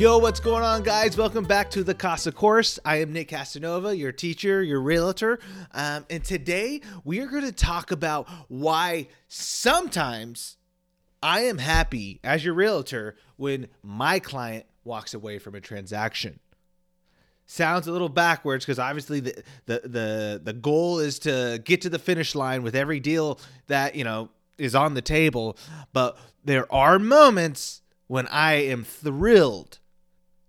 Yo, what's going on, guys? Welcome back to the Casa Course. I am Nick Casanova, your teacher, your realtor. Um, and today we are going to talk about why sometimes I am happy as your realtor when my client walks away from a transaction. Sounds a little backwards because obviously the, the the the goal is to get to the finish line with every deal that you know is on the table, but there are moments when I am thrilled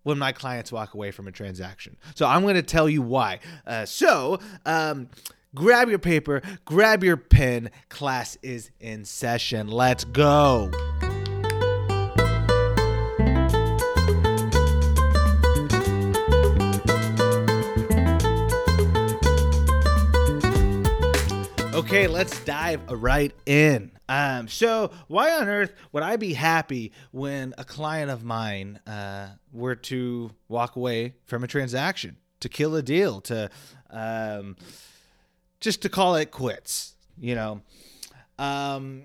when my clients walk away from a transaction. So I'm going to tell you why. Uh, so um, grab your paper, grab your pen. Class is in session. Let's go. Okay, let's dive right in. Um, so, why on earth would I be happy when a client of mine uh, were to walk away from a transaction, to kill a deal, to um, just to call it quits? You know, um,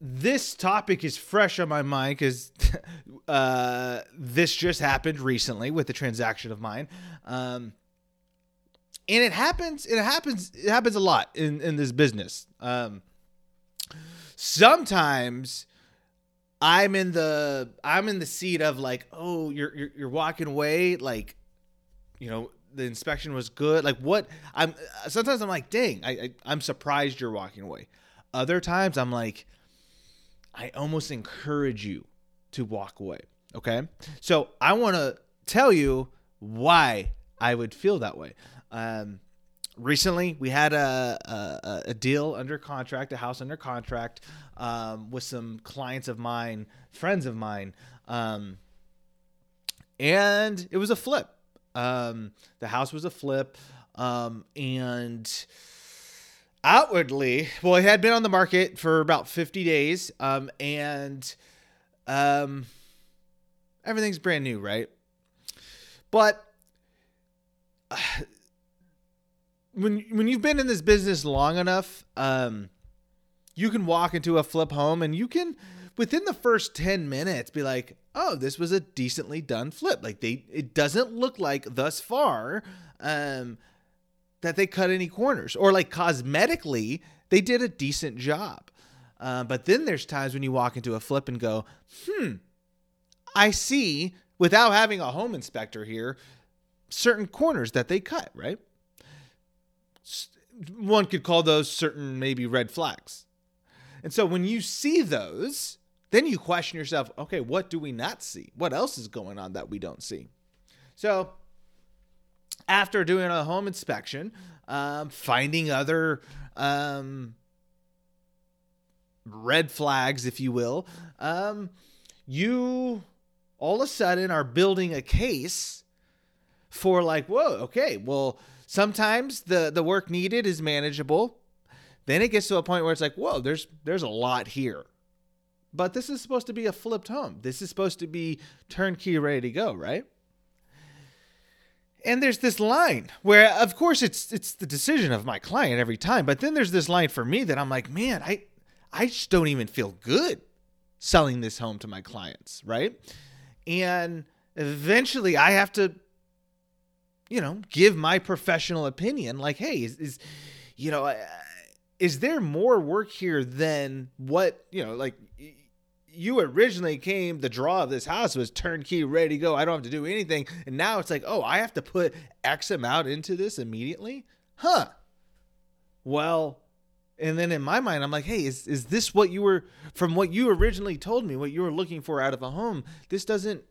this topic is fresh on my mind because uh, this just happened recently with a transaction of mine. Um, and it happens it happens it happens a lot in in this business. Um sometimes i'm in the i'm in the seat of like oh you're you're, you're walking away like you know the inspection was good. Like what i'm sometimes i'm like dang I, I i'm surprised you're walking away. Other times i'm like i almost encourage you to walk away okay? So i want to tell you why i would feel that way um, recently, we had a, a, a deal under contract, a house under contract, um, with some clients of mine, friends of mine, um, and it was a flip. Um, the house was a flip, um, and outwardly, well, it had been on the market for about 50 days, um, and everything's brand new, right? But when when you've been in this business long enough, um, you can walk into a flip home and you can within the first 10 minutes be like, "Oh, this was a decently done flip." Like they it doesn't look like thus far um that they cut any corners or like cosmetically they did a decent job. Uh, but then there's times when you walk into a flip and go, "Hmm, I see without having a home inspector here certain corners that they cut, right?" One could call those certain maybe red flags. And so when you see those, then you question yourself, okay, what do we not see? What else is going on that we don't see? So after doing a home inspection, um, finding other um, red flags, if you will, um, you all of a sudden are building a case for like, whoa, okay, well, Sometimes the the work needed is manageable. Then it gets to a point where it's like, whoa, there's there's a lot here. But this is supposed to be a flipped home. This is supposed to be turnkey ready to go, right? And there's this line where of course it's it's the decision of my client every time, but then there's this line for me that I'm like, man, I I just don't even feel good selling this home to my clients, right? And eventually I have to you know, give my professional opinion. Like, hey, is, is you know, is there more work here than what you know? Like, you originally came. The draw of this house was turnkey, ready to go. I don't have to do anything, and now it's like, oh, I have to put X amount into this immediately, huh? Well, and then in my mind, I'm like, hey, is is this what you were from what you originally told me, what you were looking for out of a home? This doesn't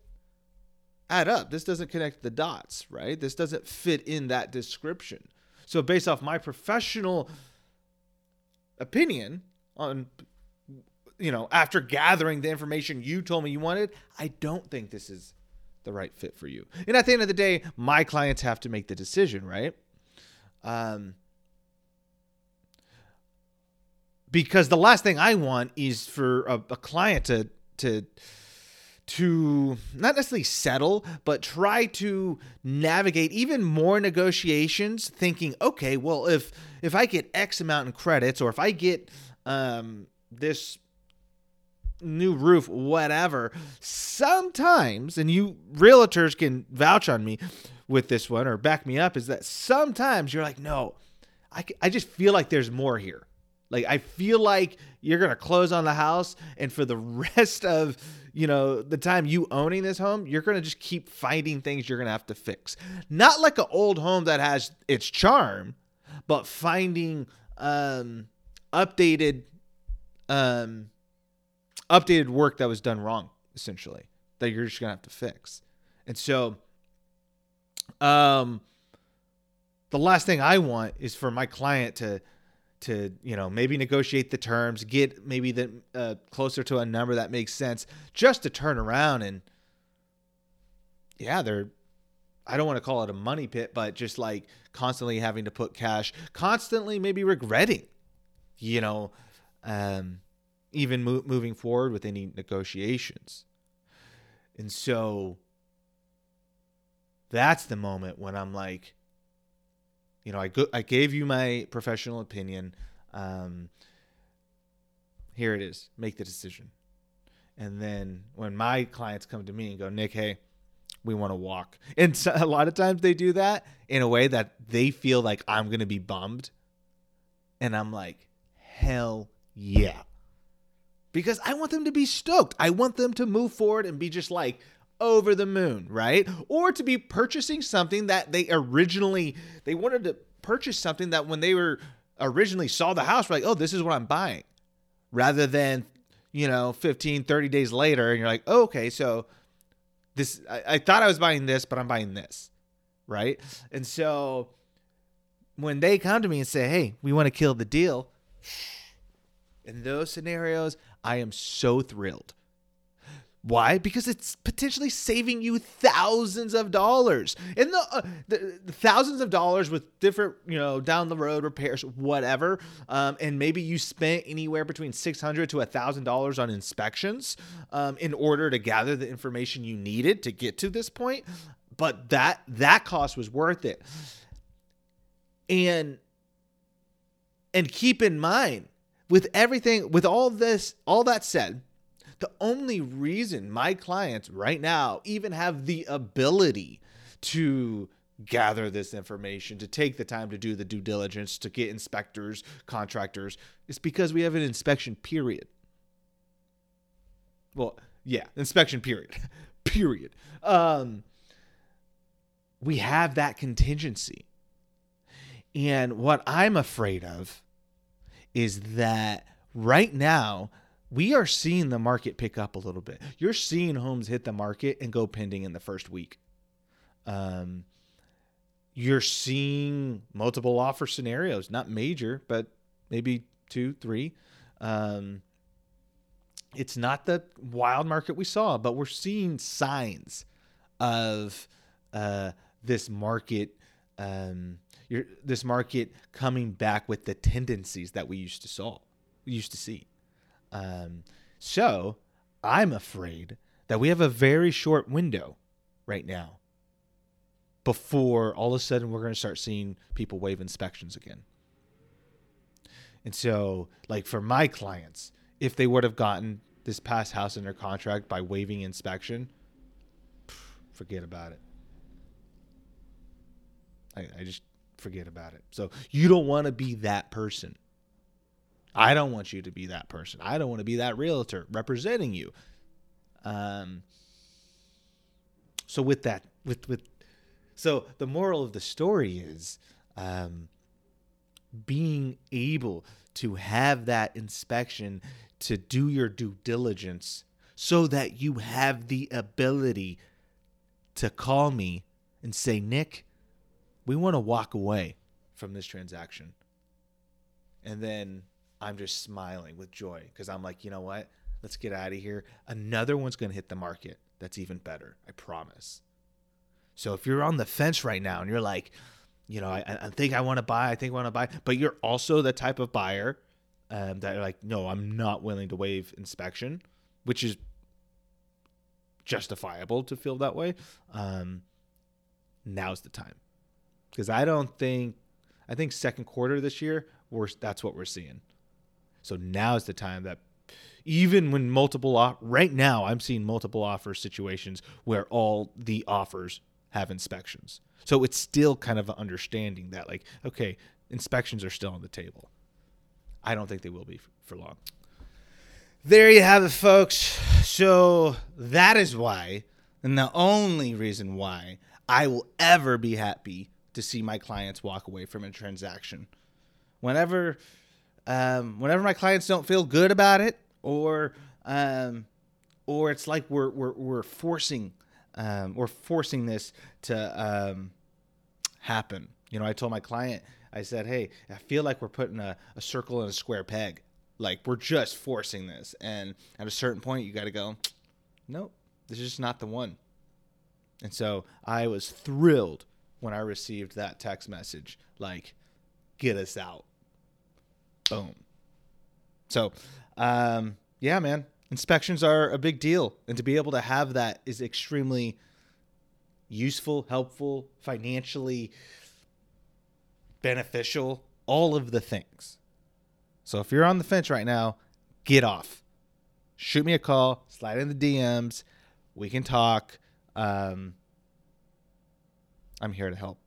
add up. This doesn't connect the dots, right? This doesn't fit in that description. So, based off my professional opinion on, you know, after gathering the information you told me you wanted, I don't think this is the right fit for you. And at the end of the day, my clients have to make the decision, right? Um, because the last thing I want is for a, a client to to to not necessarily settle, but try to navigate even more negotiations, thinking, okay, well, if if I get X amount in credits, or if I get um, this new roof, whatever. Sometimes, and you realtors can vouch on me with this one or back me up, is that sometimes you're like, no, I, I just feel like there's more here. Like I feel like you're gonna close on the house, and for the rest of you know the time you owning this home, you're gonna just keep finding things you're gonna have to fix. Not like an old home that has its charm, but finding um, updated um, updated work that was done wrong, essentially that you're just gonna have to fix. And so, um, the last thing I want is for my client to to you know maybe negotiate the terms get maybe the uh, closer to a number that makes sense just to turn around and yeah they're i don't want to call it a money pit but just like constantly having to put cash constantly maybe regretting you know um even mo- moving forward with any negotiations. And so that's the moment when i'm like you know, I go, I gave you my professional opinion. Um, here it is. Make the decision. And then when my clients come to me and go, Nick, hey, we want to walk. And so, a lot of times they do that in a way that they feel like I'm going to be bummed. And I'm like, hell yeah. Because I want them to be stoked. I want them to move forward and be just like, over the moon, right? Or to be purchasing something that they originally they wanted to purchase something that when they were originally saw the house, were like, oh, this is what I'm buying. Rather than, you know, 15, 30 days later, and you're like, oh, okay, so this I, I thought I was buying this, but I'm buying this. Right. And so when they come to me and say, Hey, we want to kill the deal, in those scenarios, I am so thrilled why? Because it's potentially saving you thousands of dollars. And the, uh, the, the, thousands of dollars with different, you know, down the road repairs, whatever. Um, and maybe you spent anywhere between 600 to $1,000 on inspections um, in order to gather the information you needed to get to this point. But that that cost was worth it. And and keep in mind with everything with all this all that said, the only reason my clients right now even have the ability to gather this information, to take the time to do the due diligence, to get inspectors, contractors, is because we have an inspection period. Well, yeah, inspection period. period. Um, we have that contingency. And what I'm afraid of is that right now we are seeing the market pick up a little bit. You're seeing homes hit the market and go pending in the first week. Um, you're seeing multiple offer scenarios, not major, but maybe two, three. Um, it's not the wild market we saw, but we're seeing signs of uh, this market, um, this market coming back with the tendencies that we used to saw, used to see. Um, so I'm afraid that we have a very short window right now before all of a sudden we're going to start seeing people waive inspections again. And so, like for my clients, if they would have gotten this past house under contract by waiving inspection, forget about it. I, I just forget about it. So you don't want to be that person. I don't want you to be that person. I don't want to be that realtor representing you. Um, so with that, with with, so the moral of the story is, um, being able to have that inspection to do your due diligence, so that you have the ability to call me and say, Nick, we want to walk away from this transaction, and then I'm just smiling with joy because I'm like, you know what? Let's get out of here. Another one's going to hit the market that's even better. I promise. So if you're on the fence right now and you're like, you know, I, I think I want to buy, I think I want to buy, but you're also the type of buyer um, that like, no, I'm not willing to waive inspection, which is justifiable to feel that way. Um, now's the time because I don't think, I think second quarter this year, we're that's what we're seeing. So now is the time that even when multiple off right now I'm seeing multiple offer situations where all the offers have inspections. So it's still kind of understanding that like okay, inspections are still on the table. I don't think they will be for long. There you have it folks. So that is why and the only reason why I will ever be happy to see my clients walk away from a transaction. Whenever um, whenever my clients don't feel good about it or um, or it's like we're we're, we're forcing um, we're forcing this to um, happen. You know, I told my client, I said, "Hey, I feel like we're putting a, a circle in a square peg. Like we're just forcing this, and at a certain point, you got to go, nope, this is just not the one." And so I was thrilled when I received that text message, like, "Get us out." Boom. So, um, yeah, man, inspections are a big deal, and to be able to have that is extremely useful, helpful, financially beneficial, all of the things. So if you're on the fence right now, get off. Shoot me a call, slide in the DMs. We can talk. Um, I'm here to help.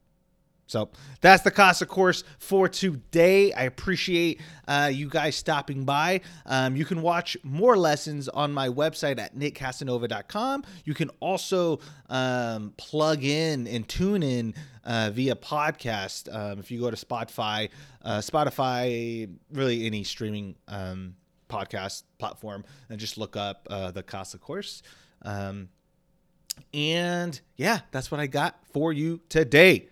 So that's the Casa course for today. I appreciate uh, you guys stopping by. Um, you can watch more lessons on my website at nickcasanova.com. You can also um, plug in and tune in uh, via podcast. Um, if you go to Spotify, uh, Spotify, really any streaming um, podcast platform, and just look up uh, the Casa course. Um, and yeah, that's what I got for you today.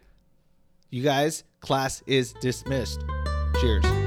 You guys, class is dismissed. Cheers.